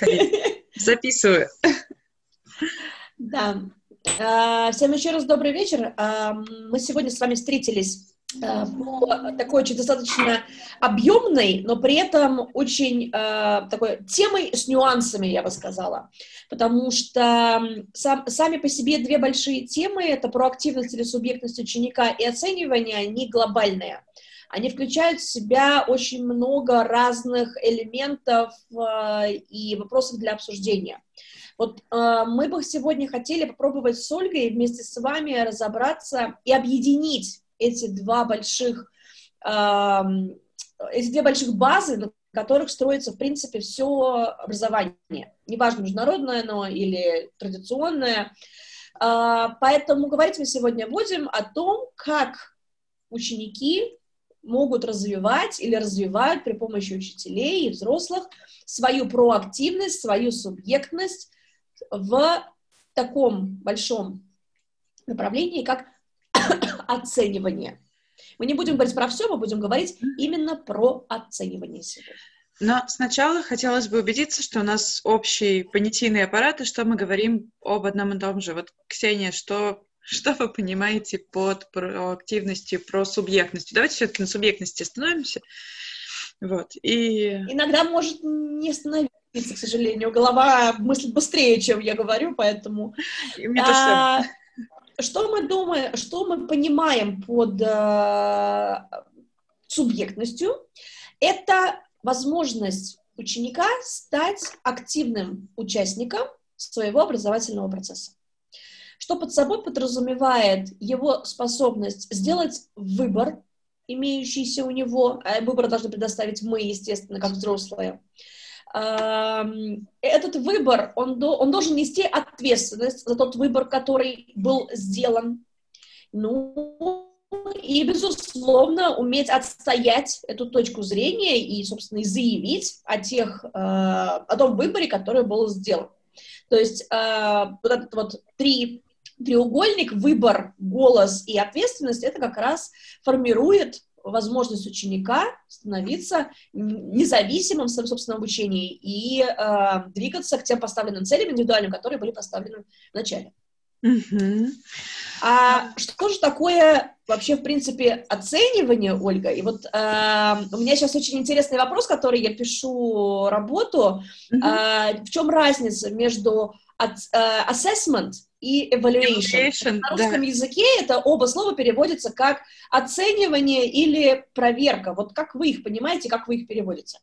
Записываю. Да. А, всем еще раз добрый вечер. А, мы сегодня с вами встретились а, по такой очень достаточно объемной, но при этом очень такой темой с нюансами, я бы сказала. Потому что сам, сами по себе две большие темы — это проактивность или субъектность ученика и оценивание, они глобальные они включают в себя очень много разных элементов э, и вопросов для обсуждения. Вот э, мы бы сегодня хотели попробовать с Ольгой вместе с вами разобраться и объединить эти два больших, э, эти две больших базы, на которых строится, в принципе, все образование. Неважно, международное оно или традиционное. Э, поэтому говорить мы сегодня будем о том, как ученики могут развивать или развивают при помощи учителей и взрослых свою проактивность, свою субъектность в таком большом направлении, как оценивание. Мы не будем говорить про все, мы будем говорить именно про оценивание сегодня. Но сначала хотелось бы убедиться, что у нас общий понятийный аппарат, и что мы говорим об одном и том же. Вот, Ксения, что что вы понимаете под проактивностью, про субъектностью? Давайте все-таки на субъектности остановимся. Вот. И... Иногда может не остановиться, к сожалению. Голова мыслит быстрее, чем я говорю, поэтому... А, что мы думаем, что мы понимаем под а, субъектностью? Это возможность ученика стать активным участником своего образовательного процесса что под собой подразумевает его способность сделать выбор, имеющийся у него, а выбор должны предоставить мы, естественно, как взрослые. Этот выбор, он, он должен нести ответственность за тот выбор, который был сделан. Ну, и, безусловно, уметь отстоять эту точку зрения и, собственно, и заявить о, тех, э, о том выборе, который был сделан. То есть э, вот этот вот три треугольник, выбор, голос и ответственность, это как раз формирует возможность ученика становиться независимым в своем собственном обучении и э, двигаться к тем поставленным целям индивидуальным, которые были поставлены в начале. Mm-hmm. А что же такое вообще, в принципе, оценивание, Ольга? И вот э, у меня сейчас очень интересный вопрос, который я пишу работу. Mm-hmm. Э, в чем разница между от, э, assessment и evaluation. evaluation На русском да. языке это оба слова переводятся как оценивание или проверка. Вот как вы их понимаете, как вы их переводите?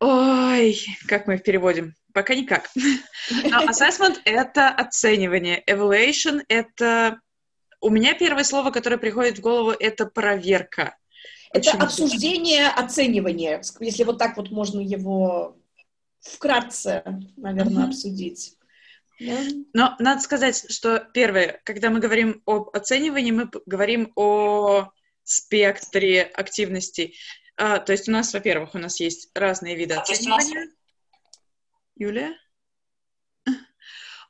Ой, как мы их переводим? Пока никак. Но assessment — это оценивание. Evaluation — это... У меня первое слово, которое приходит в голову, это проверка. Это обсуждение, оценивание, если вот так вот можно его вкратце, наверное, mm-hmm. обсудить. Но надо сказать, что первое, когда мы говорим об оценивании, мы говорим о спектре активностей. А, то есть у нас, во-первых, у нас есть разные виды оценивания. Юлия?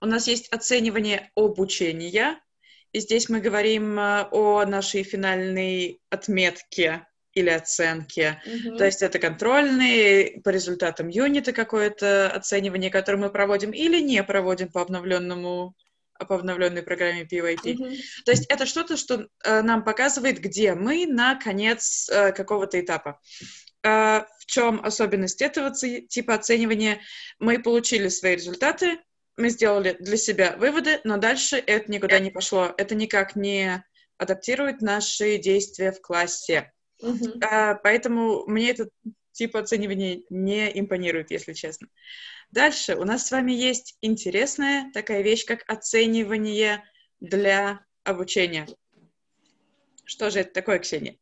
У нас есть оценивание обучения, и здесь мы говорим а, о нашей финальной отметке или оценки. Mm-hmm. То есть это контрольные по результатам юнита какое-то оценивание, которое мы проводим или не проводим по обновленному по обновленной программе PYP. Mm-hmm. То есть это что-то, что э, нам показывает, где мы на конец э, какого-то этапа. Э, в чем особенность этого типа оценивания? Мы получили свои результаты, мы сделали для себя выводы, но дальше это никуда не пошло. Это никак не адаптирует наши действия в классе. Uh-huh. А, поэтому мне этот тип оценивания не импонирует, если честно. Дальше у нас с вами есть интересная такая вещь, как оценивание для обучения. Что же это такое, Ксения?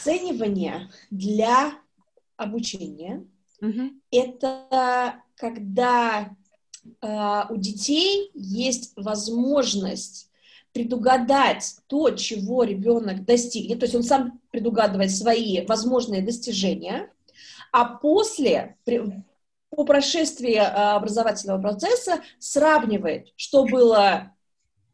Оценивание для обучения угу. это когда э, у детей есть возможность предугадать то, чего ребенок достигнет, то есть он сам предугадывает свои возможные достижения, а после, по прошествии а, образовательного процесса, сравнивает, что было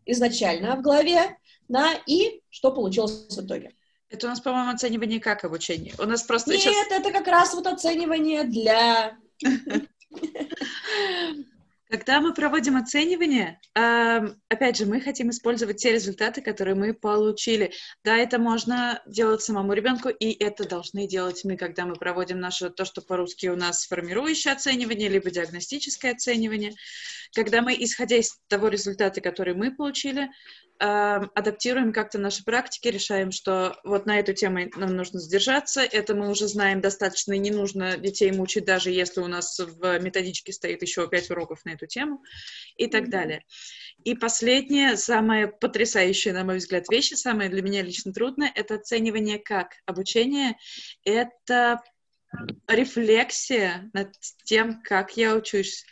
изначально в голове, да, и что получилось в итоге. Это у нас, по-моему, оценивание как обучение. У нас просто Нет, сейчас... это как раз вот оценивание для... Когда мы проводим оценивание, эм, опять же, мы хотим использовать те результаты, которые мы получили. Да, это можно делать самому ребенку, и это должны делать мы, когда мы проводим наше, то, что по-русски у нас формирующее оценивание, либо диагностическое оценивание. Когда мы, исходя из того результата, который мы получили, Эм, адаптируем как-то наши практики, решаем, что вот на эту тему нам нужно сдержаться, это мы уже знаем достаточно, и не нужно детей мучить, даже если у нас в методичке стоит еще пять уроков на эту тему и так далее. И последнее, самое потрясающее, на мой взгляд, вещи, самое для меня лично трудное, это оценивание как обучение, это рефлексия над тем, как я учусь,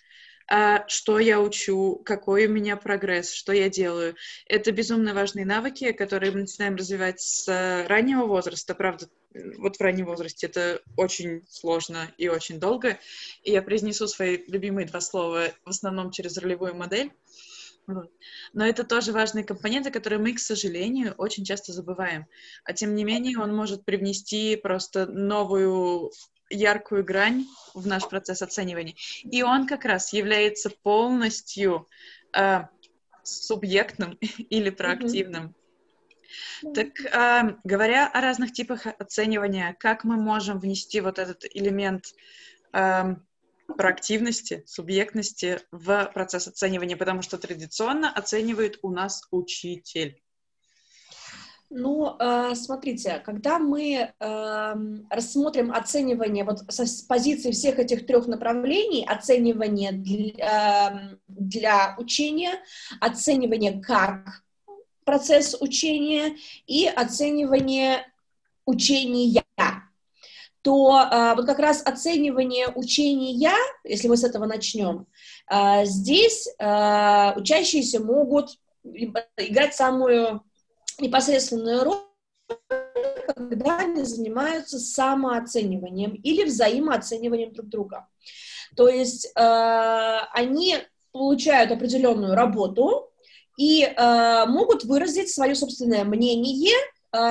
что я учу, какой у меня прогресс, что я делаю. Это безумно важные навыки, которые мы начинаем развивать с э, раннего возраста. Правда, вот в раннем возрасте это очень сложно и очень долго. И я произнесу свои любимые два слова в основном через ролевую модель. Но это тоже важные компоненты, которые мы, к сожалению, очень часто забываем. А тем не менее, он может привнести просто новую яркую грань в наш процесс оценивания. И он как раз является полностью э, субъектным или проактивным. Mm-hmm. Так, э, говоря о разных типах оценивания, как мы можем внести вот этот элемент э, проактивности, субъектности в процесс оценивания, потому что традиционно оценивает у нас учитель. Ну, э, смотрите, когда мы э, рассмотрим оценивание вот с позиции всех этих трех направлений, оценивание для, эм, для учения, оценивание как процесс учения и оценивание учения, то э, вот как раз оценивание учения, если мы с этого начнем, э, здесь учащиеся могут играть самую непосредственную роль, когда они занимаются самооцениванием или взаимооцениванием друг друга. То есть э, они получают определенную работу и э, могут выразить свое собственное мнение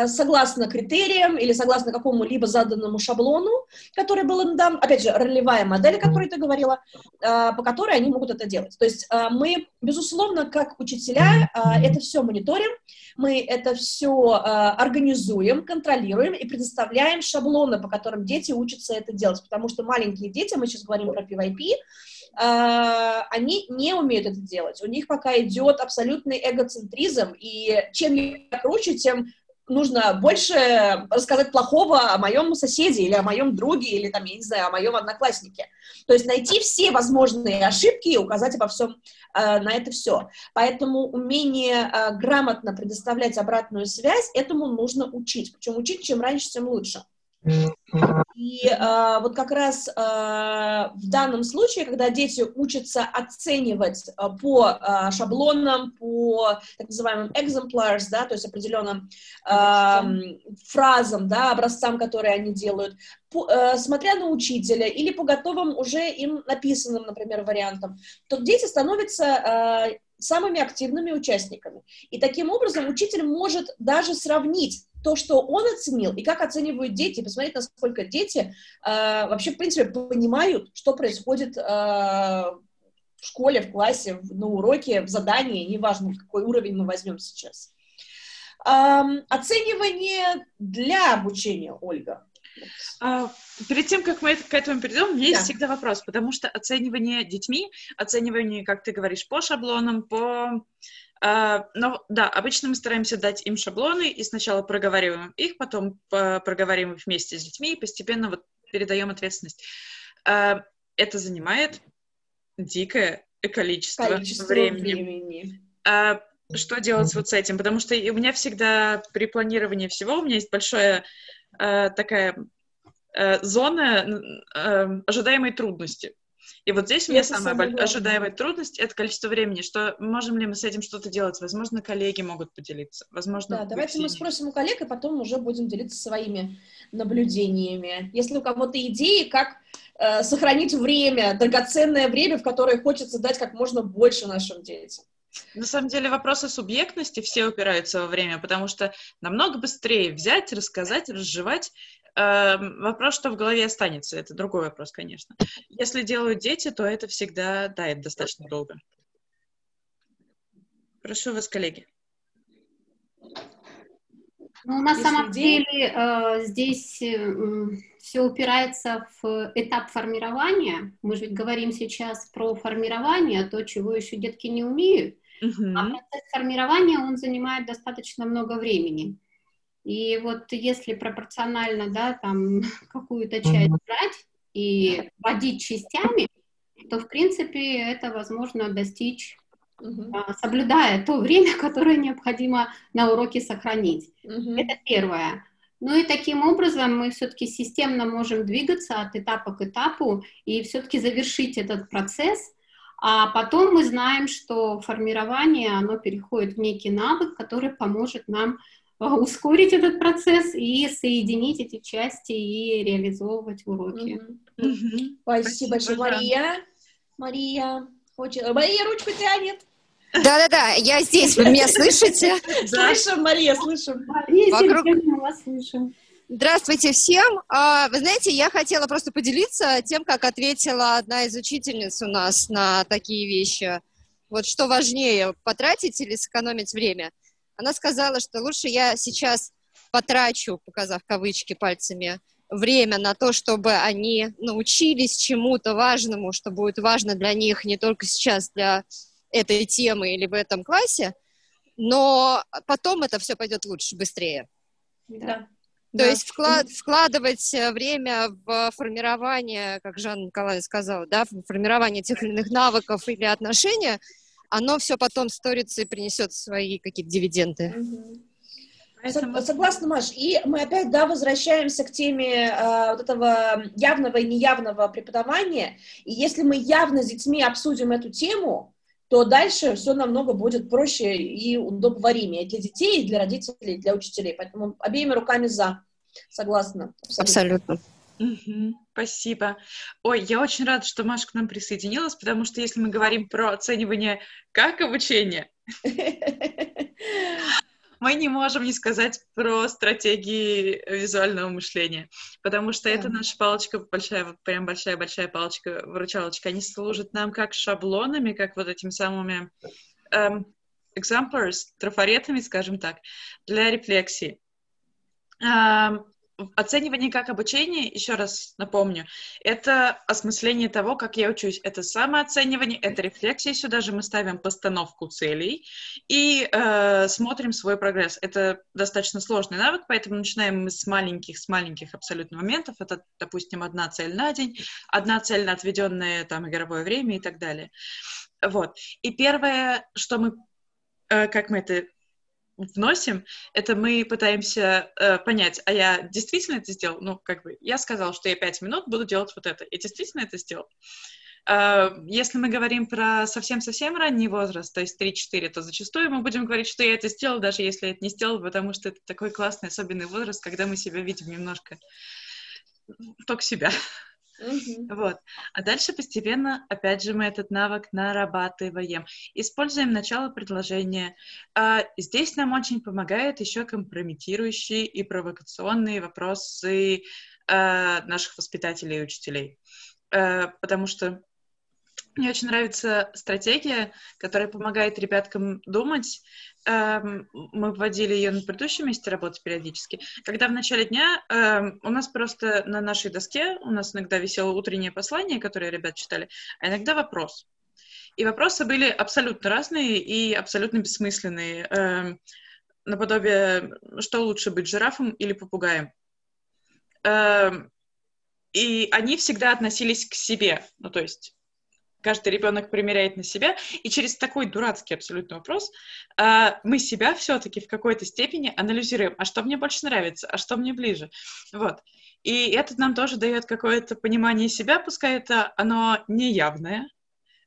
согласно критериям или согласно какому-либо заданному шаблону, который был им дан, опять же, ролевая модель, о которой ты говорила, э, по которой они могут это делать. То есть э, мы, безусловно, как учителя, это все мониторим, мы это все организуем, контролируем и предоставляем шаблоны, по которым дети учатся это делать, потому что маленькие дети, мы сейчас говорим про PYP, они не умеют это делать. У них пока идет абсолютный эгоцентризм, и чем я круче, тем нужно больше рассказать плохого о моем соседе или о моем друге, или там, я не знаю, о моем однокласснике. То есть найти все возможные ошибки и указать обо всем э, на это все. Поэтому умение э, грамотно предоставлять обратную связь, этому нужно учить. Причем учить чем раньше, тем лучше. И э, вот как раз э, в данном случае, когда дети учатся оценивать э, по э, шаблонам, по так называемым exemplars, да, то есть определенным э, фразам, да, образцам, которые они делают, по, э, смотря на учителя или по готовым уже им написанным, например, вариантам, то дети становятся э, самыми активными участниками. И таким образом учитель может даже сравнить то, что он оценил, и как оценивают дети, посмотреть, насколько дети э, вообще, в принципе, понимают, что происходит э, в школе, в классе, в, на уроке, в задании, неважно, какой уровень мы возьмем сейчас. Эм, оценивание для обучения, Ольга. А, перед тем, как мы к этому перейдем, у меня да. есть всегда вопрос, потому что оценивание детьми, оценивание, как ты говоришь, по шаблонам, по Uh, но да, обычно мы стараемся дать им шаблоны и сначала проговариваем их, потом проговариваем их вместе с детьми и постепенно вот передаем ответственность. Uh, это занимает дикое количество, количество времени. времени. Uh, что делать вот с этим? Потому что у меня всегда при планировании всего у меня есть большая такая зона ожидаемой трудности. И вот здесь у меня самая большая ожидаемая трудность — это количество времени. Что можем ли мы с этим что-то делать? Возможно, коллеги могут поделиться. Возможно, да, давайте мы спросим у коллег, и потом уже будем делиться своими наблюдениями. Если у кого-то идеи, как э, сохранить время, драгоценное время, в которое хочется дать как можно больше нашим детям. На самом деле вопросы субъектности все упираются во время, потому что намного быстрее взять, рассказать, разжевать. Э, вопрос, что в голове останется, это другой вопрос, конечно. Если делают дети, то это всегда, да, это достаточно долго. Прошу вас, коллеги. Ну, на Если самом идея... деле э, здесь э, все упирается в этап формирования. Мы же ведь говорим сейчас про формирование, то, чего еще детки не умеют. Uh-huh. А процесс формирования, он занимает достаточно много времени. И вот если пропорционально, да, там какую-то часть брать и вводить частями, то, в принципе, это возможно достичь угу. соблюдая то время, которое необходимо на уроке сохранить. Угу. Это первое. Ну и таким образом мы все-таки системно можем двигаться от этапа к этапу и все-таки завершить этот процесс, а потом мы знаем, что формирование, оно переходит в некий навык, который поможет нам ускорить этот процесс и соединить эти части и реализовывать уроки. Mm-hmm. Mm-hmm. Спасибо большое, Мария. Мария хочет... Мария ручку тянет. Да-да-да, я здесь, вы меня слышите? Слышим, Мария, слышим. Вокруг... Здравствуйте всем. А, вы знаете, я хотела просто поделиться тем, как ответила одна из учительниц у нас на такие вещи. Вот что важнее, потратить или сэкономить время? Она сказала, что лучше я сейчас потрачу, показав кавычки пальцами, время на то, чтобы они научились чему-то важному, что будет важно для них не только сейчас, для этой темы или в этом классе, но потом это все пойдет лучше, быстрее. Да. То да. есть вклад, вкладывать время в формирование, как Жан Николаевич сказал, да, в формирование тех или иных навыков или отношения, оно все потом сторится и принесет свои какие-то дивиденды. Поэтому... Согласна, Маш. И мы опять, да, возвращаемся к теме э, вот этого явного и неявного преподавания. И если мы явно с детьми обсудим эту тему, то дальше все намного будет проще и удобоваримее для детей, и для родителей, и для учителей. Поэтому обеими руками за. Согласна. Абсолютно. Угу, спасибо. Ой, я очень рада, что Маша к нам присоединилась, потому что если мы говорим про оценивание как обучение, мы не можем не сказать про стратегии визуального мышления, потому что да. это наша палочка большая, вот прям большая-большая палочка-выручалочка. Они служат нам как шаблонами, как вот этими самыми эм, examples, трафаретами, скажем так, для рефлексии. Эм, оценивание как обучение, еще раз напомню, это осмысление того, как я учусь. Это самооценивание, это рефлексия. Сюда же мы ставим постановку целей и э, смотрим свой прогресс. Это достаточно сложный навык, поэтому начинаем мы с маленьких, с маленьких абсолютно моментов. Это, допустим, одна цель на день, одна цель на отведенное там игровое время и так далее. Вот. И первое, что мы, э, как мы это вносим, это мы пытаемся э, понять, а я действительно это сделал? Ну, как бы, я сказал, что я пять минут буду делать вот это. Я действительно это сделал? Э, если мы говорим про совсем-совсем ранний возраст, то есть 3-4, то зачастую мы будем говорить, что я это сделал, даже если я это не сделал, потому что это такой классный, особенный возраст, когда мы себя видим немножко только себя. Mm-hmm. Вот. А дальше постепенно, опять же, мы этот навык нарабатываем. Используем начало предложения. А здесь нам очень помогают еще компрометирующие и провокационные вопросы а, наших воспитателей и учителей. А, потому что мне очень нравится стратегия, которая помогает ребяткам думать. Эм, мы вводили ее на предыдущем месте работы периодически. Когда в начале дня эм, у нас просто на нашей доске, у нас иногда висело утреннее послание, которое ребят читали, а иногда вопрос. И вопросы были абсолютно разные и абсолютно бессмысленные. Эм, наподобие, что лучше быть, жирафом или попугаем? И они всегда относились к себе. Ну, то есть каждый ребенок примеряет на себя, и через такой дурацкий абсолютно вопрос э, мы себя все-таки в какой-то степени анализируем, а что мне больше нравится, а что мне ближе, вот. И это нам тоже дает какое-то понимание себя, пускай это оно неявное,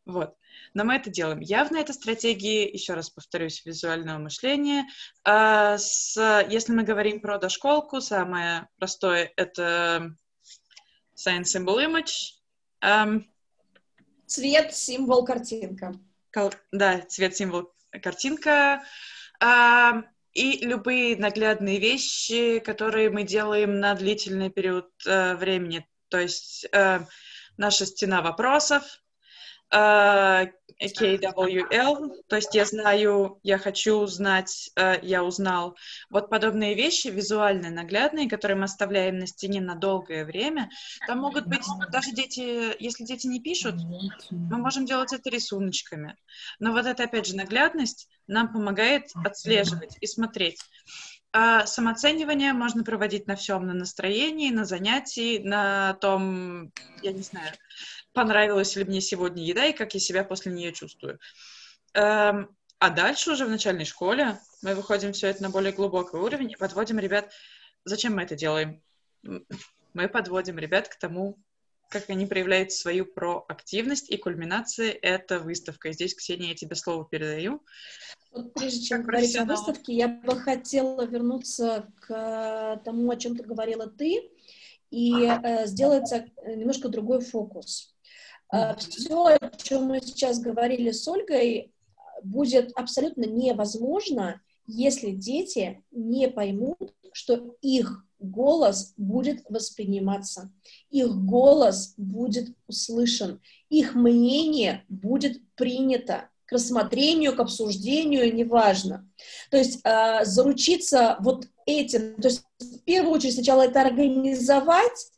вот. Но мы это делаем. Явно это стратегии, еще раз повторюсь, визуального мышления. А, с, если мы говорим про дошколку, самое простое — это Science Symbol Image. Um, Цвет, символ, картинка. Да, цвет, символ, картинка, а, и любые наглядные вещи, которые мы делаем на длительный период а, времени. То есть а, наша стена вопросов, KWL, то есть я знаю, я хочу знать, э, я узнал. Вот подобные вещи, визуальные, наглядные, которые мы оставляем на стене на долгое время, там могут быть даже дети, если дети не пишут, мы можем делать это рисуночками. Но вот это, опять же, наглядность нам помогает отслеживать и смотреть. А самооценивание можно проводить на всем, на настроении, на занятии, на том, я не знаю, понравилась ли мне сегодня еда и как я себя после нее чувствую. Эм, а дальше уже в начальной школе мы выходим все это на более глубокий уровень и подводим ребят... Зачем мы это делаем? Мы подводим ребят к тому, как они проявляют свою проактивность, и кульминация — это выставка. И здесь, Ксения, я тебе слово передаю. Вот прежде чем как говорить о выставке, я бы хотела вернуться к тому, о чем ты говорила ты, и э, сделать э, немножко другой фокус. Э, Все, о чем мы сейчас говорили с Ольгой, будет абсолютно невозможно, если дети не поймут, что их голос будет восприниматься, их голос будет услышан, их мнение будет принято к рассмотрению, к обсуждению, неважно. То есть э, заручиться вот этим, то есть в первую очередь сначала это организовать,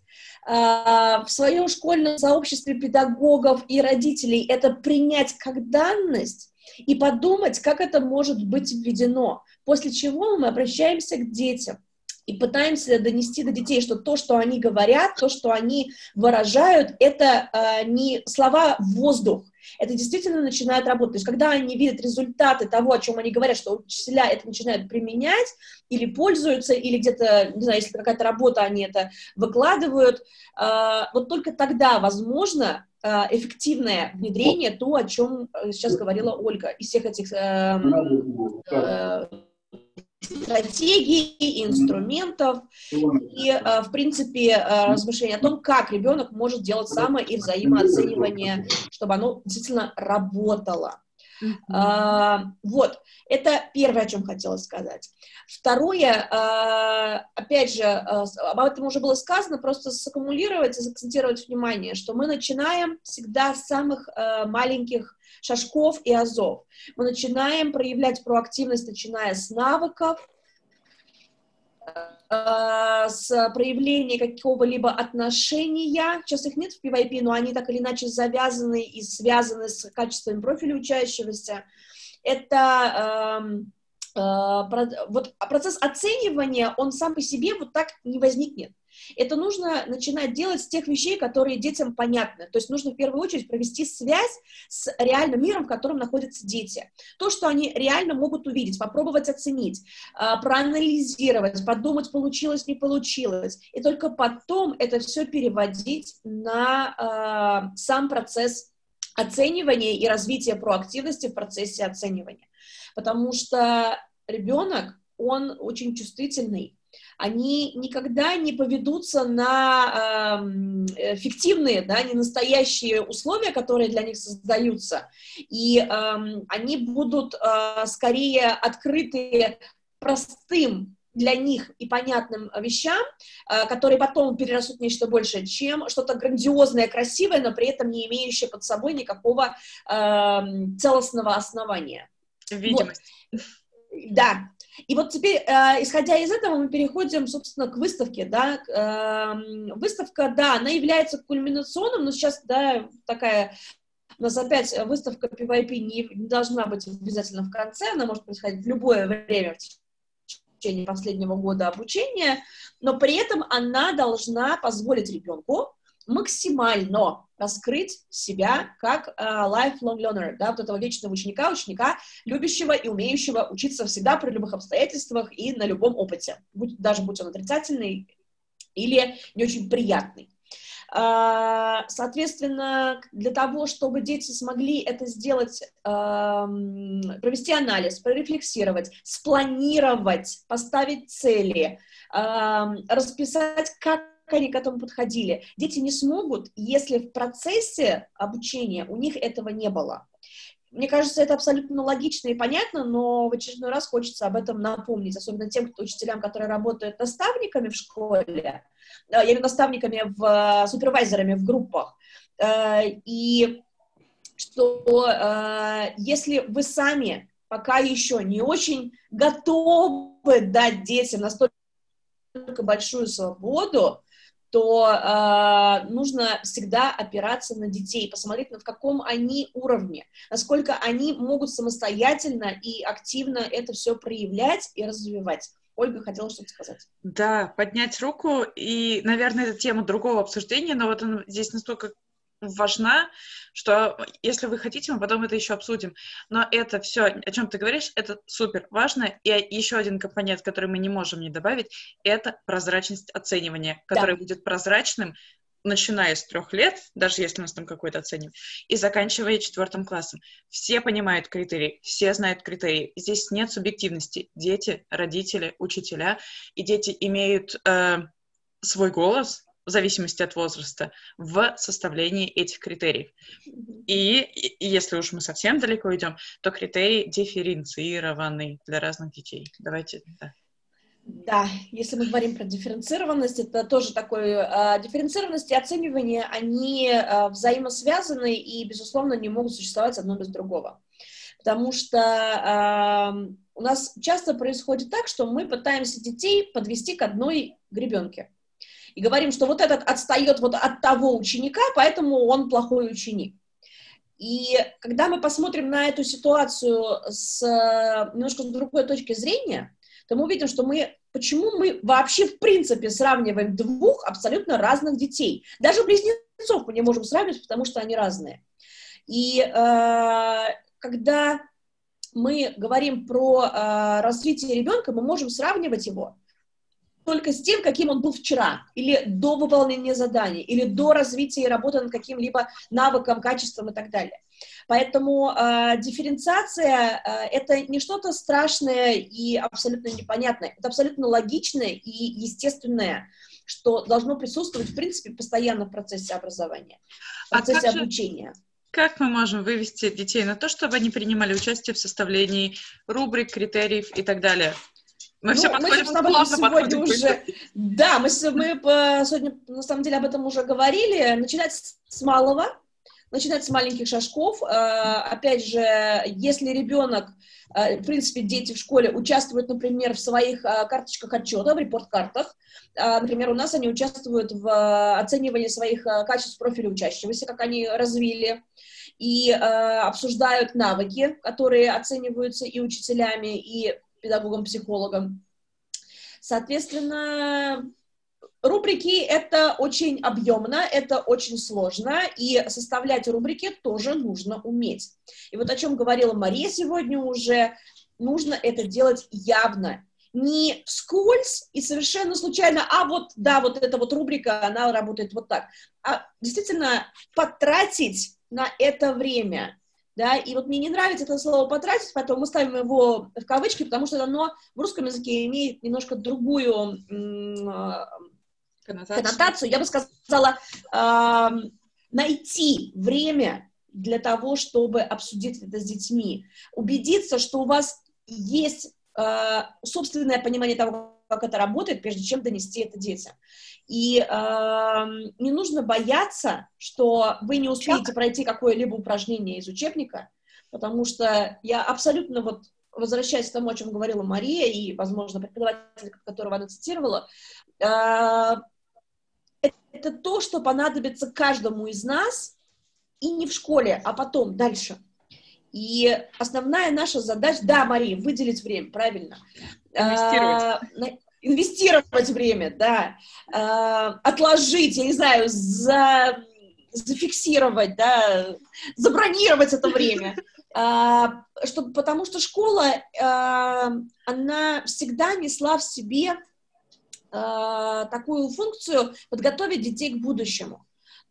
в своем школьном сообществе педагогов и родителей это принять как данность и подумать, как это может быть введено. После чего мы обращаемся к детям и пытаемся донести до детей, что то, что они говорят, то, что они выражают, это э, не слова в воздух, это действительно начинает работать. То есть, когда они видят результаты того, о чем они говорят, что учителя это начинают применять или пользуются, или где-то, не знаю, если какая-то работа, они это выкладывают, э, вот только тогда возможно э, эффективное внедрение, то, о чем э, сейчас говорила Ольга, из всех этих э, э, стратегий, инструментов и, э, в принципе, э, размышления о том, как ребенок может делать само и взаимооценивание, чтобы оно действительно работало. Uh, вот, это первое, о чем хотела сказать. Второе, uh, опять же, uh, об этом уже было сказано, просто саккумулировать и сакцентировать внимание, что мы начинаем всегда с самых маленьких шажков и азов. Мы начинаем проявлять проактивность, начиная с навыков, с проявления какого-либо отношения. Сейчас их нет в PYP, но они так или иначе завязаны и связаны с качеством профиля учащегося. Это эм, э, вот процесс оценивания, он сам по себе вот так не возникнет. Это нужно начинать делать с тех вещей, которые детям понятны. То есть нужно в первую очередь провести связь с реальным миром, в котором находятся дети. То, что они реально могут увидеть, попробовать оценить, а, проанализировать, подумать, получилось, не получилось. И только потом это все переводить на э, сам процесс оценивания и развития проактивности в процессе оценивания. Потому что ребенок, он очень чувствительный, они никогда не поведутся на э, фиктивные, да, не настоящие условия, которые для них создаются, и э, они будут э, скорее открыты простым для них и понятным вещам, э, которые потом перерастут в нечто большее, чем что-то грандиозное, красивое, но при этом не имеющее под собой никакого э, целостного основания. Видимость. Вот. Да, и вот теперь, э, исходя из этого, мы переходим, собственно, к выставке, да, э, выставка, да, она является кульминационным, но сейчас, да, такая, у нас опять выставка PYP не, не должна быть обязательно в конце, она может происходить в любое время в течение последнего года обучения, но при этом она должна позволить ребенку максимально раскрыть себя как uh, lifelong learner, да, вот этого вечного ученика, ученика, любящего и умеющего учиться всегда при любых обстоятельствах и на любом опыте, будь, даже будь он отрицательный или не очень приятный. Uh, соответственно, для того, чтобы дети смогли это сделать, uh, провести анализ, прорефлексировать, спланировать, поставить цели, расписать, как они к этому подходили. Дети не смогут, если в процессе обучения у них этого не было. мне кажется, это абсолютно логично и понятно, но в очередной раз хочется об этом напомнить, особенно тем учителям, которые работают наставниками в школе, я имею наставниками, в, супервайзерами в группах. И что если вы сами пока еще не очень готовы дать детям настолько большую свободу, то э, нужно всегда опираться на детей, посмотреть, на в каком они уровне, насколько они могут самостоятельно и активно это все проявлять и развивать. Ольга хотела что-то сказать. Да, поднять руку, и, наверное, это тема другого обсуждения, но вот он здесь настолько важна, что если вы хотите, мы потом это еще обсудим. Но это все, о чем ты говоришь, это супер важно. И еще один компонент, который мы не можем не добавить, это прозрачность оценивания, который да. будет прозрачным, начиная с трех лет, даже если нас там какой-то оценим, и заканчивая четвертым классом. Все понимают критерии, все знают критерии. Здесь нет субъективности. Дети, родители, учителя, и дети имеют э, свой голос, в зависимости от возраста, в составлении этих критериев. И, и если уж мы совсем далеко идем, то критерии дифференцированы для разных детей. Давайте, да. Да, если мы говорим про дифференцированность, это тоже такой... Э, дифференцированность и оценивание, они э, взаимосвязаны и, безусловно, не могут существовать одно без другого. Потому что э, у нас часто происходит так, что мы пытаемся детей подвести к одной гребенке и говорим, что вот этот отстает вот от того ученика, поэтому он плохой ученик. И когда мы посмотрим на эту ситуацию с немножко с другой точки зрения, то мы увидим, что мы, почему мы вообще в принципе сравниваем двух абсолютно разных детей. Даже близнецов мы не можем сравнивать, потому что они разные. И э, когда мы говорим про э, развитие ребенка, мы можем сравнивать его только с тем, каким он был вчера, или до выполнения заданий, или до развития и работы над каким-либо навыком, качеством и так далее. Поэтому э, дифференциация э, это не что-то страшное и абсолютно непонятное, это абсолютно логичное и естественное, что должно присутствовать в принципе постоянно в процессе образования, в а процессе а обучения. Как мы можем вывести детей на то, чтобы они принимали участие в составлении рубрик, критериев и так далее? Мы ну, все подходим мы, плавно сегодня уже... Да, мы, мы сегодня, на самом деле, об этом уже говорили. Начинать с малого, начинать с маленьких шажков. А, опять же, если ребенок, а, в принципе, дети в школе участвуют, например, в своих а, карточках отчета, в репорт-картах, например, у нас они участвуют в оценивании своих качеств профиля учащегося, как они развили, и обсуждают навыки, которые оцениваются и учителями, и педагогом-психологом. Соответственно, рубрики — это очень объемно, это очень сложно, и составлять рубрики тоже нужно уметь. И вот о чем говорила Мария сегодня уже, нужно это делать явно, не вскользь и совершенно случайно, а вот, да, вот эта вот рубрика, она работает вот так, а действительно потратить на это время, да, и вот мне не нравится это слово «потратить», поэтому мы ставим его в кавычки, потому что оно в русском языке имеет немножко другую а, коннотацию. коннотацию. Я бы сказала, э, найти время для того, чтобы обсудить это с детьми, убедиться, что у вас есть э, собственное понимание того, как это работает, прежде чем донести это детям. И э, не нужно бояться, что вы не успеете пройти какое-либо упражнение из учебника, потому что я абсолютно вот возвращаясь к тому, о чем говорила Мария и, возможно, преподаватель, которого она цитировала, э, это то, что понадобится каждому из нас и не в школе, а потом, дальше. И основная наша задача, да, Мария, выделить время, правильно. Инвестировать. А, инвестировать время, да, э, отложить, я не знаю, за, зафиксировать, да, забронировать это время. Э, чтобы, потому что школа, э, она всегда несла в себе э, такую функцию подготовить детей к будущему.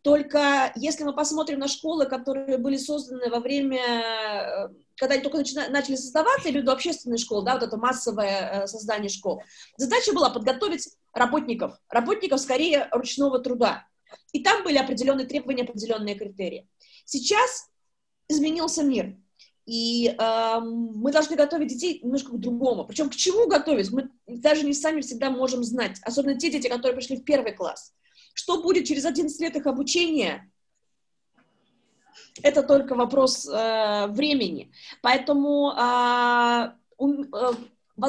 Только если мы посмотрим на школы, которые были созданы во время э, когда они только начина, начали создаваться, или до общественной школы, да, вот это массовое э, создание школ, задача была подготовить работников, работников скорее ручного труда. И там были определенные требования, определенные критерии. Сейчас изменился мир. И э, мы должны готовить детей немножко к другому. Причем к чему готовить? Мы даже не сами всегда можем знать. Особенно те дети, которые пришли в первый класс. Что будет через 11 лет их обучения? Это только вопрос э, времени. Поэтому э, э,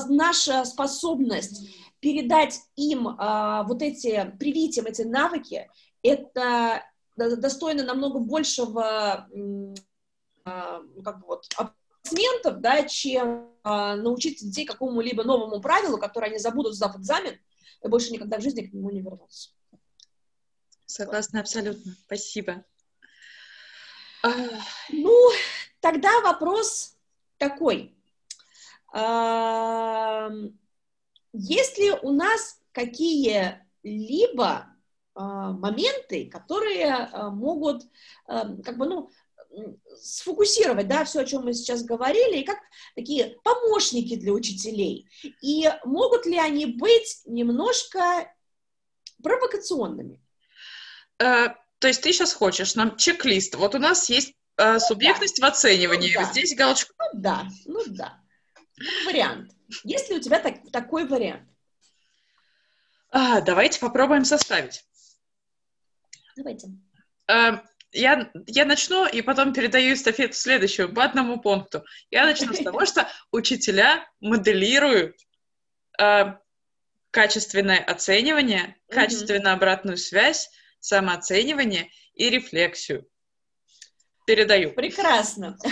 наша способность передать им э, вот эти, привить им эти навыки, это достойно намного большего ну, как бы вот аплодисментов, да, чем а, научить детей какому-либо новому правилу, которое они забудут, сдав экзамен, и больше никогда в жизни к нему не вернутся. Согласна абсолютно. Спасибо. Ну, тогда вопрос такой. Есть ли у нас какие-либо а, моменты, которые могут как бы, ну, сфокусировать, да, все, о чем мы сейчас говорили, и как такие помощники для учителей. И могут ли они быть немножко провокационными? Э, то есть ты сейчас хочешь нам чек-лист. Вот у нас есть э, ну субъектность да. в оценивании. Ну, да. Здесь галочка. Ну да, ну да. Вариант. Есть ли у тебя так, такой вариант? А, давайте попробуем составить. Давайте. Э, я, я начну и потом передаю эстафету следующую по одному пункту. Я начну с того, что учителя моделируют э, качественное оценивание, качественную обратную связь, самооценивание и рефлексию. Передаю. Прекрасно.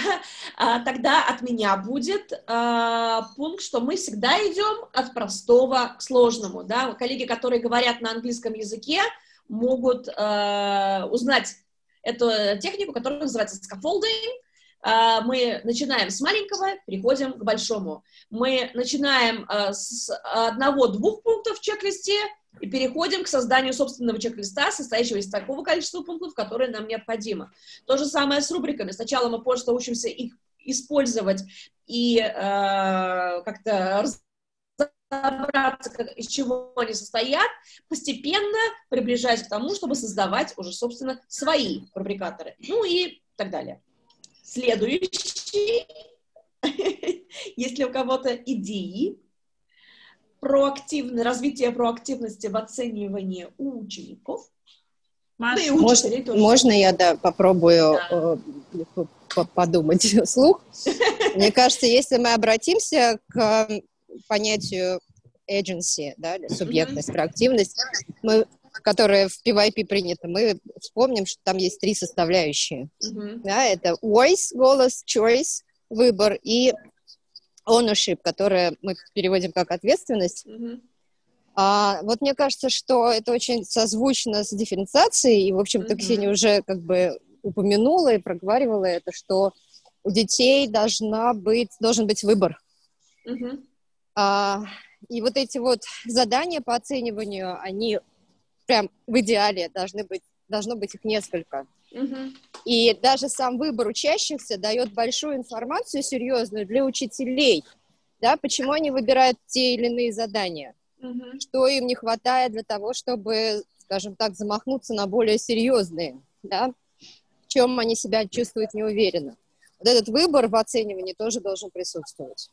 А, тогда от меня будет а, пункт, что мы всегда идем от простого к сложному. Да? Коллеги, которые говорят на английском языке, могут а, узнать эту технику, которая называется scaffolding. А, мы начинаем с маленького, переходим к большому. Мы начинаем а, с одного-двух пунктов в чек-листе и переходим к созданию собственного чек-листа, состоящего из такого количества пунктов, которые нам необходимо. То же самое с рубриками. Сначала мы просто учимся их использовать и э, как-то разобраться, как, из чего они состоят, постепенно приближаясь к тому, чтобы создавать уже, собственно, свои фабрикаторы. Ну и так далее. Следующий. Если у кого-то идеи, проактивное развитие проактивности в оценивании у учеников. Маша, да можно, можно я да, попробую да. Э, подумать вслух? Мне кажется, если мы обратимся к понятию agency, да, субъектность, проактивность, мы, которые в PYP принято, мы вспомним, что там есть три составляющие. Mm-hmm. Да, это voice, голос, choice, выбор и ownership, которое мы переводим как ответственность. Mm-hmm. А, вот мне кажется, что это очень созвучно с дифференциацией, и, в общем-то, mm-hmm. Ксения уже как бы упомянула и проговаривала это, что у детей должна быть, должен быть выбор. Mm-hmm. А, и вот эти вот задания по оцениванию, они прям в идеале должны быть, должно быть их несколько. И даже сам выбор учащихся дает большую информацию серьезную для учителей, да, почему они выбирают те или иные задания, что им не хватает для того, чтобы, скажем так, замахнуться на более серьезные, да, в чем они себя чувствуют неуверенно. Вот этот выбор в оценивании тоже должен присутствовать.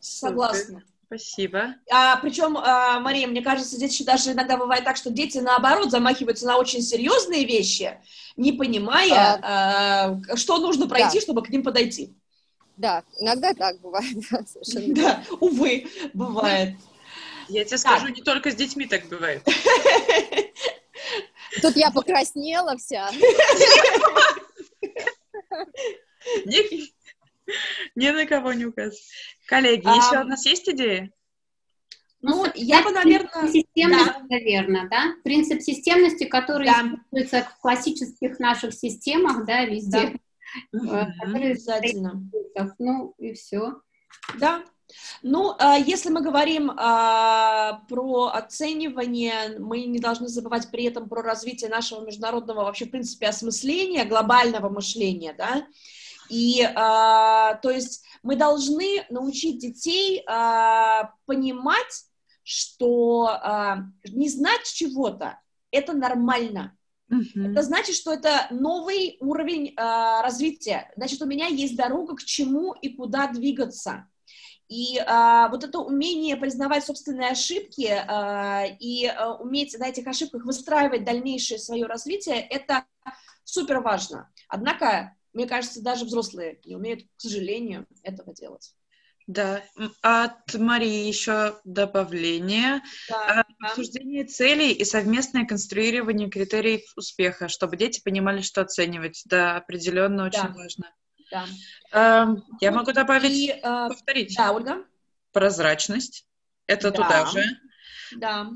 Согласна. Спасибо. А, причем, а, Мария, мне кажется, здесь еще даже иногда бывает так, что дети, наоборот, замахиваются на очень серьезные вещи, не понимая, а, а, что нужно пройти, да. чтобы к ним подойти. Да, иногда так бывает. Да, увы, бывает. Я тебе скажу, не только с детьми так бывает. Тут я покраснела вся. Ни на кого не указывать. Коллеги, а, еще у нас есть идеи? Ну, я бы, наверное... Системность, да. наверное, да? Принцип системности, который да. используется в классических наших системах, да, везде. Да. Э, Обязательно. Ну, и все. Да. Ну, а, если мы говорим а, про оценивание, мы не должны забывать при этом про развитие нашего международного вообще, в принципе, осмысления, глобального мышления, да, и, а, то есть, мы должны научить детей а, понимать, что а, не знать чего-то – это нормально. Mm-hmm. Это значит, что это новый уровень э, развития. Значит, у меня есть дорога к чему и куда двигаться. И э, вот это умение признавать собственные ошибки э, и э, уметь на этих ошибках выстраивать дальнейшее свое развитие, это супер важно. Однако, мне кажется, даже взрослые не умеют, к сожалению, этого делать. Да, от Марии еще добавление. Да, а, Обсуждение целей и совместное конструирование критериев успеха, чтобы дети понимали, что оценивать. Да, определенно очень да. важно. Да. А, я ну, могу добавить, и, а, повторить. Да, Ольга. Прозрачность. Это да. туда же. Да.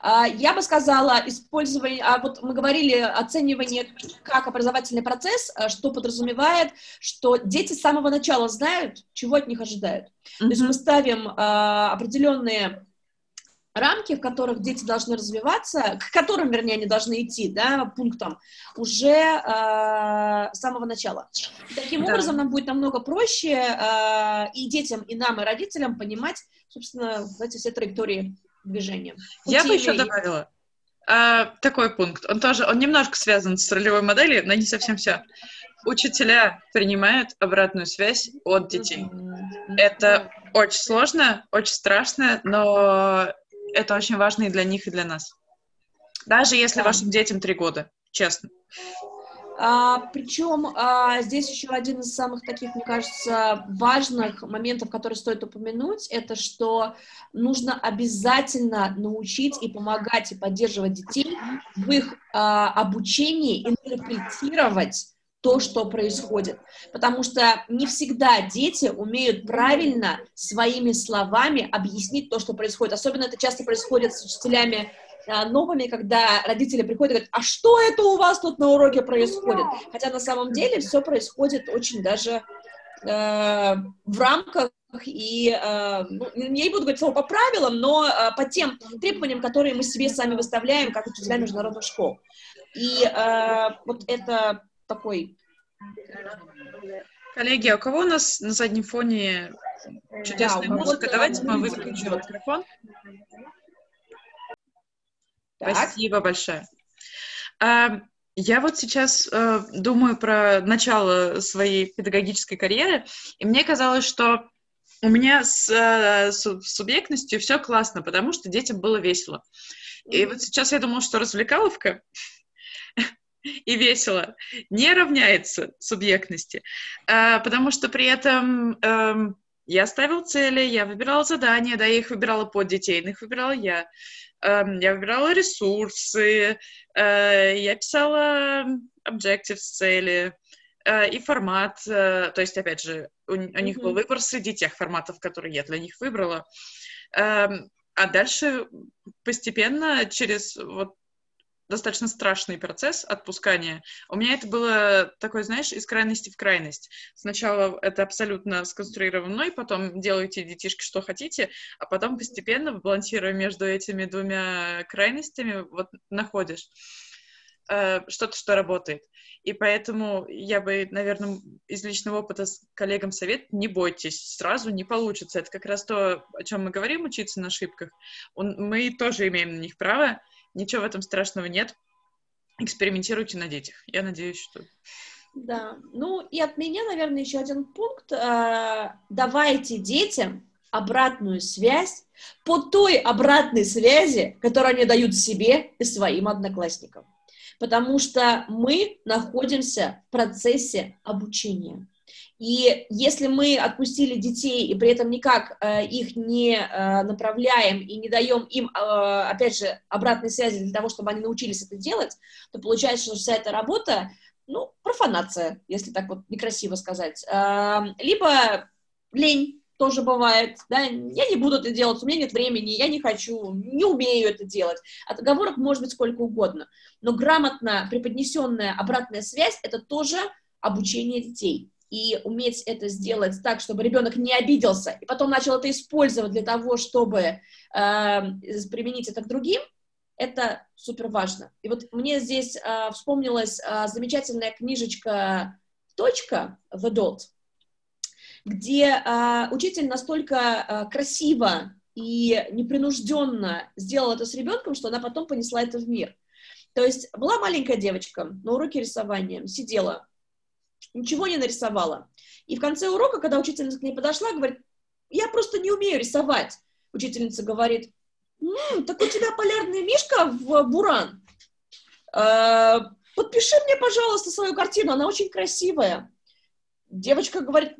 А, я бы сказала, использование, а вот мы говорили оценивание как образовательный процесс, а, что подразумевает, что дети с самого начала знают, чего от них ожидают. Mm-hmm. То есть мы ставим а, определенные рамки, в которых дети должны развиваться, к которым, вернее, они должны идти, да, пунктам, уже э, с самого начала. И таким да. образом нам будет намного проще э, и детям, и нам, и родителям понимать, собственно, эти все траектории движения. Я бы еще добавила а, такой пункт. Он тоже, он немножко связан с ролевой моделью, но не совсем все. Учителя принимают обратную связь от детей. Это очень сложно, очень страшно, но это очень важно и для них, и для нас. Даже если да. вашим детям три года, честно. А, причем а, здесь еще один из самых таких, мне кажется, важных моментов, которые стоит упомянуть, это что нужно обязательно научить и помогать и поддерживать детей в их а, обучении интерпретировать то, что происходит. Потому что не всегда дети умеют правильно своими словами объяснить то, что происходит. Особенно это часто происходит с учителями новыми, когда родители приходят и говорят, а что это у вас тут на уроке происходит? Хотя на самом деле все происходит очень даже э, в рамках и, э, ну, я не буду говорить слово по правилам, но э, по тем требованиям, которые мы себе сами выставляем, как учителя международных школ. И э, вот это такой... Коллеги, а у кого у нас на заднем фоне чудесная да, музыка? Давайте мы выключим микрофон. Так. Спасибо большое. А, я вот сейчас э, думаю про начало своей педагогической карьеры, и мне казалось, что у меня с, э, с субъектностью все классно, потому что детям было весело. И вот сейчас я думаю, что развлекаловка и весело не равняется субъектности, э, потому что при этом э, я ставил цели, я выбирала задания, да, я их выбирала под детей, их выбирала я. Эм, я выбирала ресурсы, э, я писала objectives, цели э, и формат. Э, то есть, опять же, у, у mm-hmm. них был выбор среди тех форматов, которые я для них выбрала. Эм, а дальше постепенно через вот достаточно страшный процесс отпускания. У меня это было такое, знаешь, из крайности в крайность. Сначала это абсолютно сконструировано мной, потом делайте детишки что хотите, а потом постепенно, балансируя между этими двумя крайностями, вот находишь э, что-то, что работает. И поэтому я бы, наверное, из личного опыта с коллегам совет, не бойтесь, сразу не получится. Это как раз то, о чем мы говорим, учиться на ошибках. Он, мы тоже имеем на них право, Ничего в этом страшного нет. Экспериментируйте на детях. Я надеюсь, что... Да, ну и от меня, наверное, еще один пункт. А, давайте детям обратную связь по той обратной связи, которую они дают себе и своим одноклассникам. Потому что мы находимся в процессе обучения. И если мы отпустили детей и при этом никак э, их не э, направляем и не даем им, э, опять же, обратной связи для того, чтобы они научились это делать, то получается, что вся эта работа, ну, профанация, если так вот некрасиво сказать. Э, либо лень тоже бывает, да, я не буду это делать, у меня нет времени, я не хочу, не умею это делать. Отговорок может быть сколько угодно, но грамотно преподнесенная обратная связь — это тоже обучение детей и уметь это сделать так, чтобы ребенок не обиделся, и потом начал это использовать для того, чтобы э, применить это к другим, это супер важно. И вот мне здесь э, вспомнилась э, замечательная книжечка «Точка» в Adult, где э, учитель настолько э, красиво и непринужденно сделал это с ребенком, что она потом понесла это в мир. То есть была маленькая девочка на уроке рисования, сидела, ничего не нарисовала. И в конце урока, когда учительница к ней подошла, говорит, я просто не умею рисовать. Учительница говорит, М, так у тебя полярный мишка в Буран. Э, подпиши мне, пожалуйста, свою картину, она очень красивая. Девочка говорит,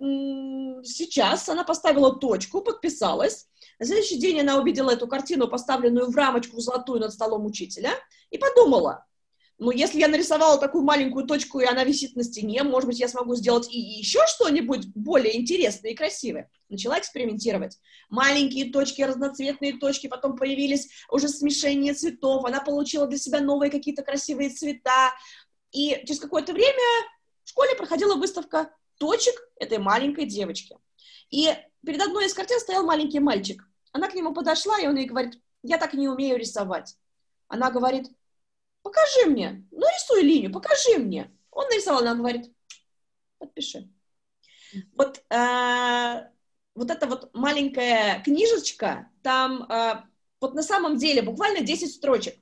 сейчас она поставила точку, подписалась. На следующий день она увидела эту картину, поставленную в рамочку золотую над столом учителя, и подумала, ну, если я нарисовала такую маленькую точку, и она висит на стене, может быть, я смогу сделать и еще что-нибудь более интересное и красивое. Начала экспериментировать. Маленькие точки, разноцветные точки, потом появились уже смешение цветов, она получила для себя новые какие-то красивые цвета. И через какое-то время в школе проходила выставка точек этой маленькой девочки. И перед одной из картин стоял маленький мальчик. Она к нему подошла, и он ей говорит, я так не умею рисовать. Она говорит, покажи мне, нарисуй линию, покажи мне. Он нарисовал, она говорит, подпиши. Вот, э, вот эта вот маленькая книжечка, там э, вот на самом деле буквально 10 строчек,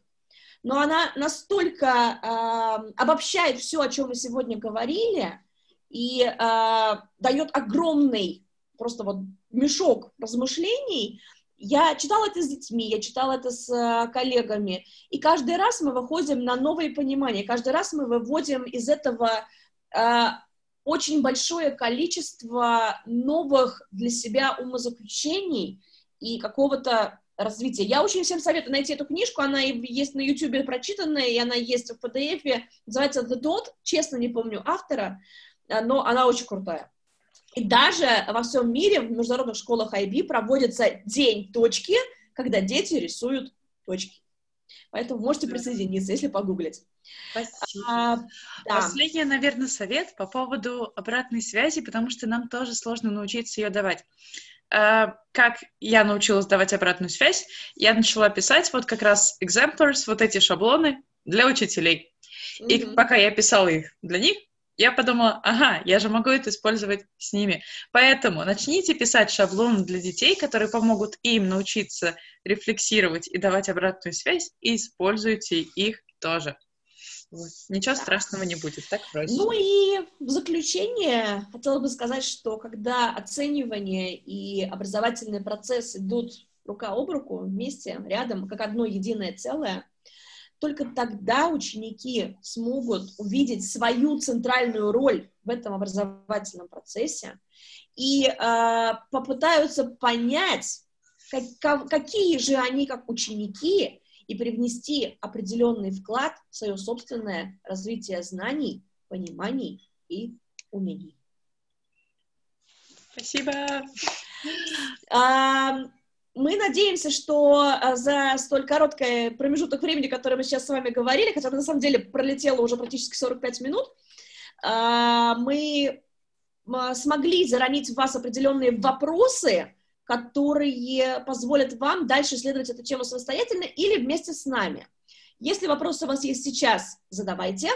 но она настолько э, обобщает все, о чем мы сегодня говорили, и э, дает огромный просто вот мешок размышлений, я читала это с детьми, я читала это с э, коллегами, и каждый раз мы выходим на новые понимания, каждый раз мы выводим из этого э, очень большое количество новых для себя умозаключений и какого-то развития. Я очень всем советую найти эту книжку, она есть на YouTube прочитанная, и она есть в PDF, называется The Dot, честно не помню автора, э, но она очень крутая. И даже во всем мире в международных школах IB проводится день точки, когда дети рисуют точки. Поэтому можете присоединиться, если погуглить. Спасибо. А, да. Последний, наверное, совет по поводу обратной связи, потому что нам тоже сложно научиться ее давать. А, как я научилась давать обратную связь, я начала писать вот как раз exemplars, вот эти шаблоны для учителей. Mm-hmm. И пока я писала их для них, я подумала, ага, я же могу это использовать с ними. Поэтому начните писать шаблоны для детей, которые помогут им научиться рефлексировать и давать обратную связь, и используйте их тоже. Вот. Ничего страшного не будет, так проще. Ну и в заключение хотела бы сказать, что когда оценивание и образовательный процесс идут рука об руку, вместе, рядом, как одно единое целое, только тогда ученики смогут увидеть свою центральную роль в этом образовательном процессе и э, попытаются понять, как, какие же они как ученики, и привнести определенный вклад в свое собственное развитие знаний, пониманий и умений. Спасибо. А, мы надеемся, что э, за столь короткий промежуток времени, который мы сейчас с вами говорили, хотя на самом деле пролетело уже практически 45 минут, э, мы смогли заронить в вас определенные вопросы, которые позволят вам дальше исследовать эту тему самостоятельно или вместе с нами. Если вопросы у вас есть сейчас, задавайте.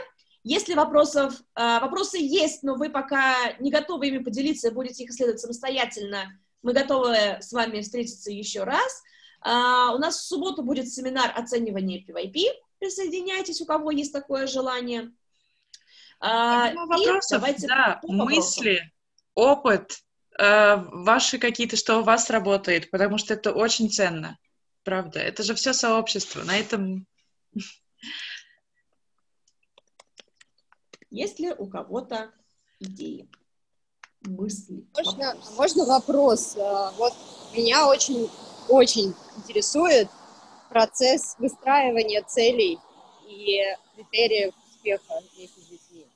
Если вопросов, э, вопросы есть, но вы пока не готовы ими поделиться, будете их исследовать самостоятельно, мы готовы с вами встретиться еще раз. Uh, у нас в субботу будет семинар оценивания PYP. Присоединяйтесь, у кого есть такое желание. Uh, вопросов, давайте да, мысли, опыт, uh, ваши какие-то, что у вас работает, потому что это очень ценно. Правда, это же все сообщество. На этом... Есть ли у кого-то идеи? Мысли. Можно вопрос? можно вопрос? А, вот меня очень, очень интересует процесс выстраивания целей и критериев успеха вместе с детьми.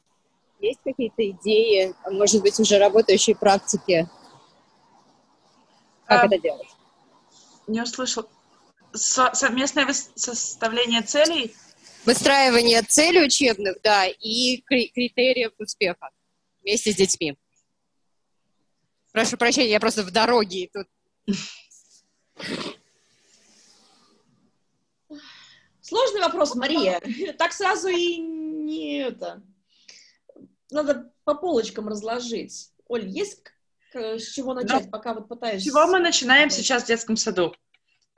Есть какие-то идеи, может быть, уже работающие практики? Как а, это делать? Не услышал. Со совместное составление целей? Выстраивание целей учебных, да, и критериев успеха вместе с детьми. Прошу прощения, я просто в дороге тут. Сложный вопрос, Мария. Так сразу и не это. Надо по полочкам разложить. Оль, есть с чего начать, Но, пока вот пытаюсь... С чего мы начинаем сейчас в детском саду?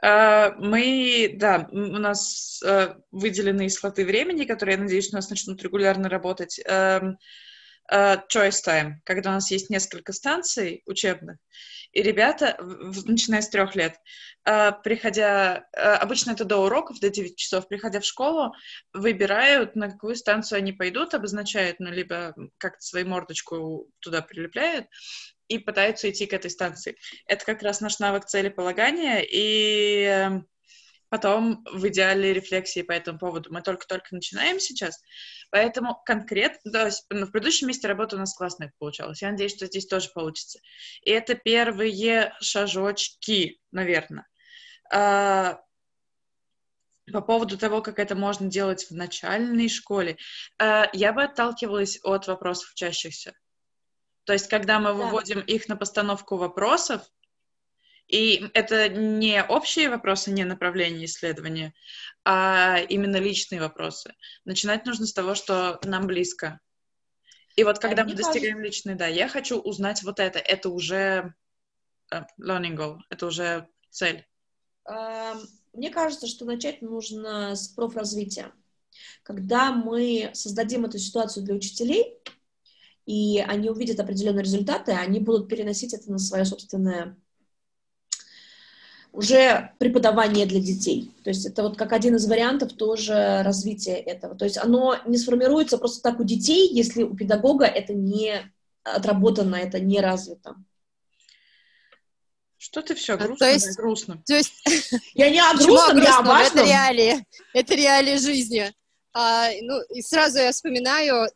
Uh, мы, да, у нас uh, выделены слоты времени, которые, я надеюсь, у нас начнут регулярно работать. Uh, choice time, когда у нас есть несколько станций учебных, и ребята, начиная с трех лет, приходя, обычно это до уроков, до 9 часов, приходя в школу, выбирают, на какую станцию они пойдут, обозначают, ну, либо как-то свою мордочку туда прилепляют, и пытаются идти к этой станции. Это как раз наш навык целеполагания, и эм, потом в идеале рефлексии по этому поводу. Мы только-только начинаем сейчас, поэтому конкретно, то есть ну, в предыдущем месте работы у нас классно получалось. Я надеюсь, что здесь тоже получится. И это первые шажочки, наверное. А, по поводу того, как это можно делать в начальной школе, а, я бы отталкивалась от вопросов учащихся. То есть, когда мы выводим да. их на постановку вопросов, и это не общие вопросы, не направление исследования, а именно личные вопросы. Начинать нужно с того, что нам близко. И вот когда а мы достигаем кажется... личной, да, я хочу узнать вот это, это уже uh, learning goal, это уже цель. Uh, мне кажется, что начать нужно с профразвития. Когда мы создадим эту ситуацию для учителей, и они увидят определенные результаты, они будут переносить это на свое собственное уже преподавание для детей. То есть это вот как один из вариантов тоже развития этого. То есть оно не сформируется просто так у детей, если у педагога это не отработано, это не развито. Что ты все грустно? А, то есть, грустно. То есть, я не о грустном, я о важном. Это реалии, это реалии жизни. А, ну, и сразу я вспоминаю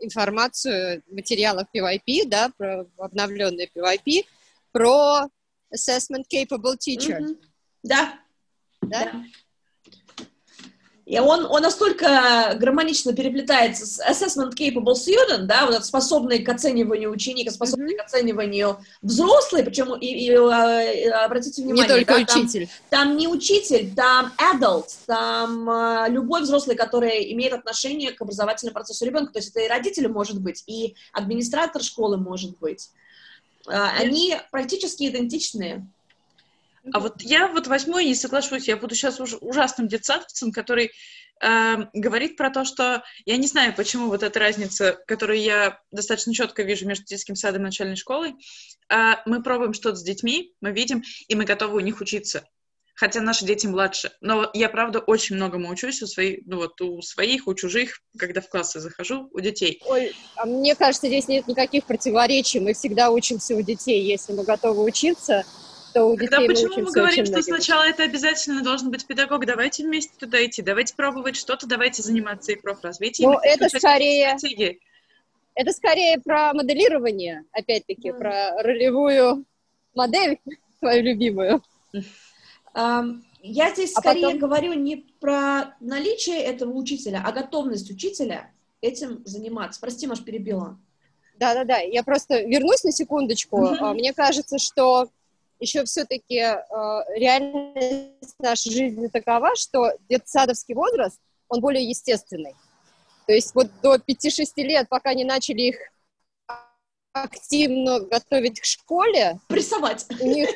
информацию в материалах PYP, да, про обновленный PYP, про assessment capable teacher. Mm-hmm. Да. Да? да. И он, он настолько гармонично переплетается с assessment capable student, да, вот способный к оцениванию ученика, способный mm-hmm. к оцениванию взрослый, причем, и, и, и а, обратите внимание, не только да, учитель. Там, там не учитель, там adult, там а, любой взрослый, который имеет отношение к образовательному процессу ребенка, то есть это и родители может быть, и администратор школы может быть. А, они практически идентичные. А вот я вот возьму и не соглашусь, я буду сейчас уж ужасным детсадовцем, который э, говорит про то, что я не знаю, почему вот эта разница, которую я достаточно четко вижу между детским садом и начальной школой, э, мы пробуем что-то с детьми, мы видим, и мы готовы у них учиться. Хотя наши дети младше. Но я, правда, очень многому учусь у своих, ну вот у своих, у чужих, когда в классы захожу, у детей. Ой, а мне кажется, здесь нет никаких противоречий. Мы всегда учимся у детей. Если мы готовы учиться, то у Тогда детей почему мы, мы говорим, что сначала это обязательно должен быть педагог? Давайте вместе туда идти, давайте пробовать что-то, давайте заниматься и профразвитием. Ну, это скорее... Это скорее про моделирование, опять-таки, mm. про ролевую модель, твою любимую. Я здесь а скорее потом... говорю не про наличие этого учителя, а готовность учителя этим заниматься. Прости, Маш, перебила. Да-да-да, я просто вернусь на секундочку. Uh-huh. Мне кажется, что еще все-таки э, реальность нашей жизни такова, что детсадовский возраст, он более естественный. То есть вот до 5-6 лет, пока не начали их активно готовить к школе... Прессовать. У них,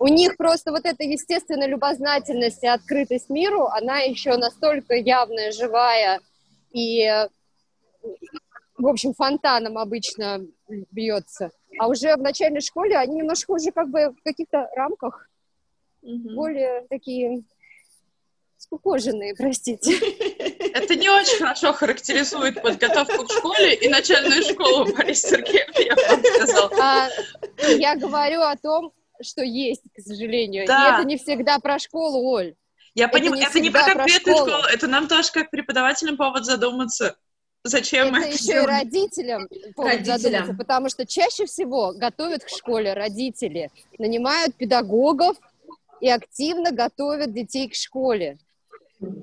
у них просто вот эта естественная любознательность и открытость миру, она еще настолько явная, живая и, в общем, фонтаном обычно бьется. А уже в начальной школе они немножко уже как бы в каких-то рамках угу. более такие скукоженные, простите. Это не очень хорошо характеризует подготовку к школе и начальную школу, Борис Сергеев, я бы сказал. А, я говорю о том, что есть, к сожалению. Да. И это не всегда про школу, Оль. Я понимаю, это не про конкретную школу. школу, это нам тоже как преподавателям повод задуматься. Зачем это мы это еще делаем? и родителям родителям. потому что чаще всего готовят к школе родители, нанимают педагогов и активно готовят детей к школе. Но,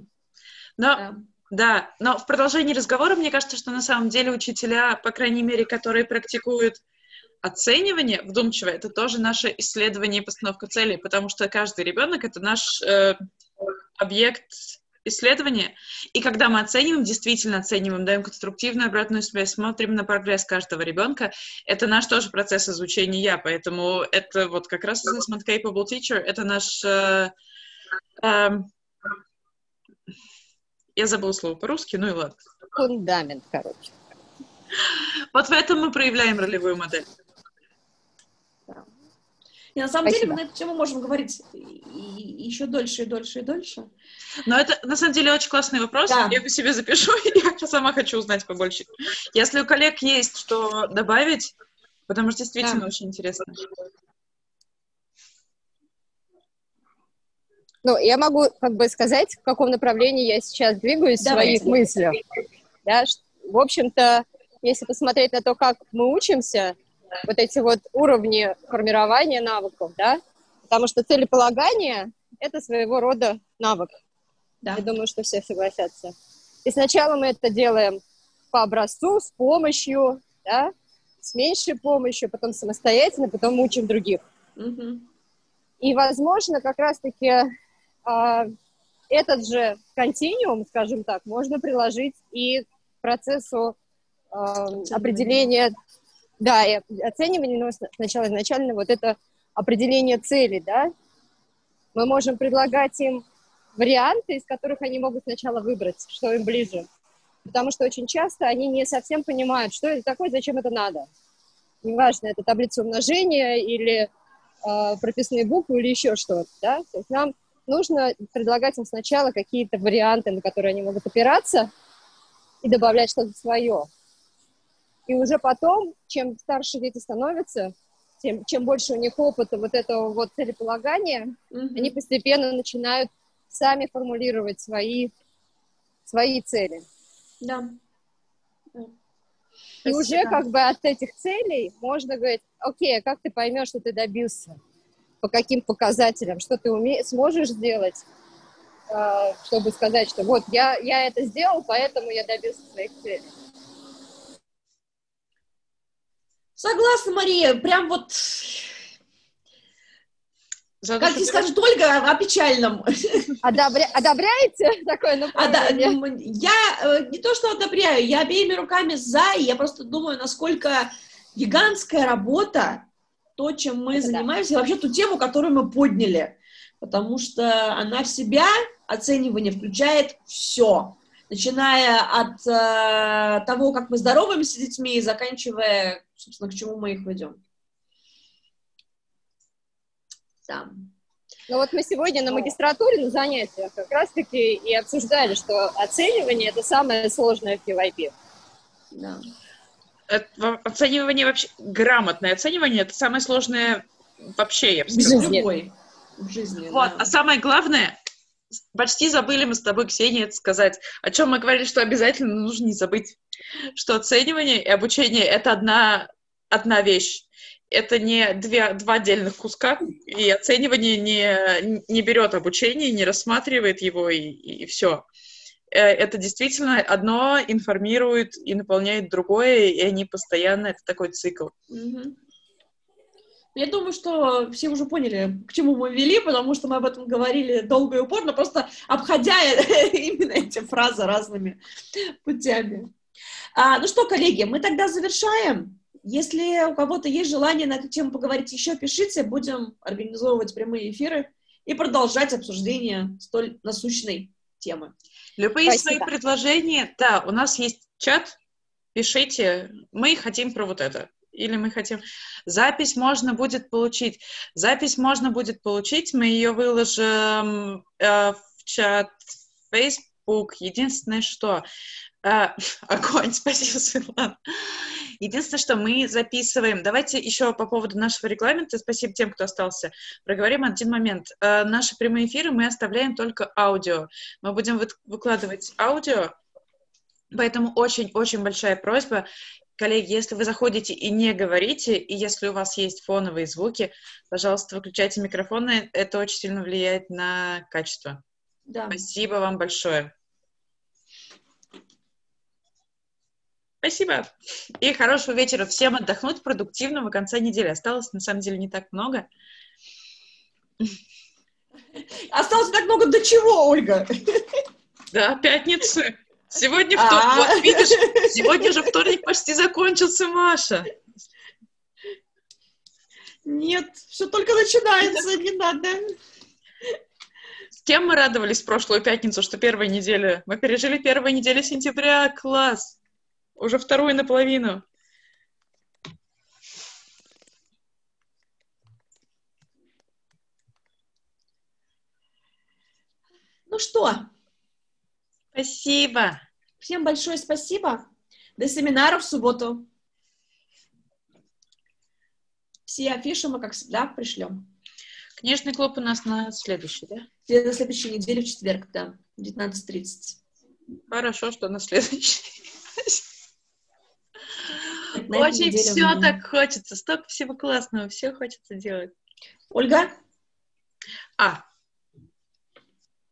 да. да, но в продолжении разговора мне кажется, что на самом деле учителя, по крайней мере, которые практикуют оценивание вдумчивое, это тоже наше исследование и постановка целей, потому что каждый ребенок это наш э, объект исследование, и когда мы оцениваем, действительно оцениваем, даем конструктивную обратную связь, смотрим на прогресс каждого ребенка, это наш тоже процесс изучения я, поэтому это вот как раз assessment capable teacher, это наш... Э, э, я забыла слово по-русски, ну и ладно. Фундамент, короче. Вот в этом мы проявляем ролевую модель. И на самом Спасибо. деле мы на эту тему можем говорить еще дольше и дольше и дольше. Но это на самом деле очень классный вопрос. Да. Я по себе запишу, я сама хочу узнать побольше. Если у коллег есть что добавить, потому что действительно да. очень интересно. Ну, я могу как бы сказать, в каком направлении я сейчас двигаюсь в своих мыслях. Да, в общем-то, если посмотреть на то, как мы учимся, вот эти вот уровни формирования навыков, да, потому что целеполагание — это своего рода навык. Да. Я думаю, что все согласятся. И сначала мы это делаем по образцу, с помощью, да, с меньшей помощью, потом самостоятельно, потом учим других. Угу. И, возможно, как раз-таки э, этот же континуум, скажем так, можно приложить и к процессу э, определения да, и оценивание, но сначала изначально вот это определение цели, да, мы можем предлагать им варианты, из которых они могут сначала выбрать, что им ближе. Потому что очень часто они не совсем понимают, что это такое, зачем это надо. Неважно, это таблица умножения или э, прописные буквы или еще что-то, да. То есть нам нужно предлагать им сначала какие-то варианты, на которые они могут опираться, и добавлять что-то свое. И уже потом, чем старше дети становятся, тем, чем больше у них опыта вот этого вот целеполагания, mm-hmm. они постепенно начинают сами формулировать свои, свои цели. Да. И уже как бы от этих целей можно говорить, окей, а как ты поймешь, что ты добился? По каким показателям? Что ты уме... сможешь сделать, э, чтобы сказать, что вот я, я это сделал, поэтому я добился своих целей. Согласна, Мария, прям вот... За как тебе скажет Ольга, о печальном. Одобря... Одобряете такое направление? Я э, не то, что одобряю, я обеими руками за, и я просто думаю, насколько гигантская работа, то, чем мы Это занимаемся, да. и вообще ту тему, которую мы подняли, потому что она в себя, оценивание, включает все начиная от э, того, как мы здороваемся с детьми, и заканчивая, собственно, к чему мы их ведем. Да. Ну вот мы сегодня на магистратуре на занятиях как раз-таки и обсуждали, что оценивание — это самое сложное в PYP. Да. Это, оценивание вообще, грамотное оценивание — это самое сложное вообще, я бы сказала. В жизни. В жизни, вот. да. А самое главное почти забыли мы с тобой, Ксения, это сказать. О чем мы говорили, что обязательно нужно не забыть, что оценивание и обучение — это одна, одна вещь. Это не две, два отдельных куска, и оценивание не, не берет обучение, не рассматривает его, и, и все. Э, это действительно одно информирует и наполняет другое, и они постоянно, это такой цикл. Mm-hmm. Я думаю, что все уже поняли, к чему мы вели, потому что мы об этом говорили долго и упорно, просто обходя именно эти фразы разными путями. А, ну что, коллеги, мы тогда завершаем. Если у кого-то есть желание на эту тему поговорить еще, пишите, будем организовывать прямые эфиры и продолжать обсуждение столь насущной темы. Любые Спасибо. свои предложения, да, у нас есть чат, пишите, мы хотим про вот это или мы хотим... Запись можно будет получить. Запись можно будет получить, мы ее выложим э, в чат Facebook. Единственное, что... Э, огонь, спасибо, Светлана. Единственное, что мы записываем... Давайте еще по поводу нашего регламента, спасибо тем, кто остался, проговорим один момент. Э, наши прямые эфиры мы оставляем только аудио. Мы будем вы, выкладывать аудио, Поэтому очень-очень большая просьба, Коллеги, если вы заходите и не говорите, и если у вас есть фоновые звуки, пожалуйста, выключайте микрофоны. Это очень сильно влияет на качество. Да. Спасибо вам большое. Спасибо. И хорошего вечера. Всем отдохнуть, продуктивного конца недели. Осталось, на самом деле, не так много. Осталось так много до чего, Ольга? Да, пятница. Сегодня вторник. А. Вот видишь, сегодня же вторник почти закончился, Маша. Нет, все только начинается, не надо. С кем мы радовались в прошлую пятницу, что первая неделя? Мы пережили первую неделю сентября. Класс. Уже вторую наполовину. Ну что, Спасибо. всем большое спасибо. До семинара в субботу. Все афиши мы, как всегда, пришлем. Книжный клуб у нас на следующий, да? На следующей неделе в четверг, да, 19.30. Хорошо, что на следующий. На Очень все так хочется, столько всего классного, все хочется делать. Ольга? А,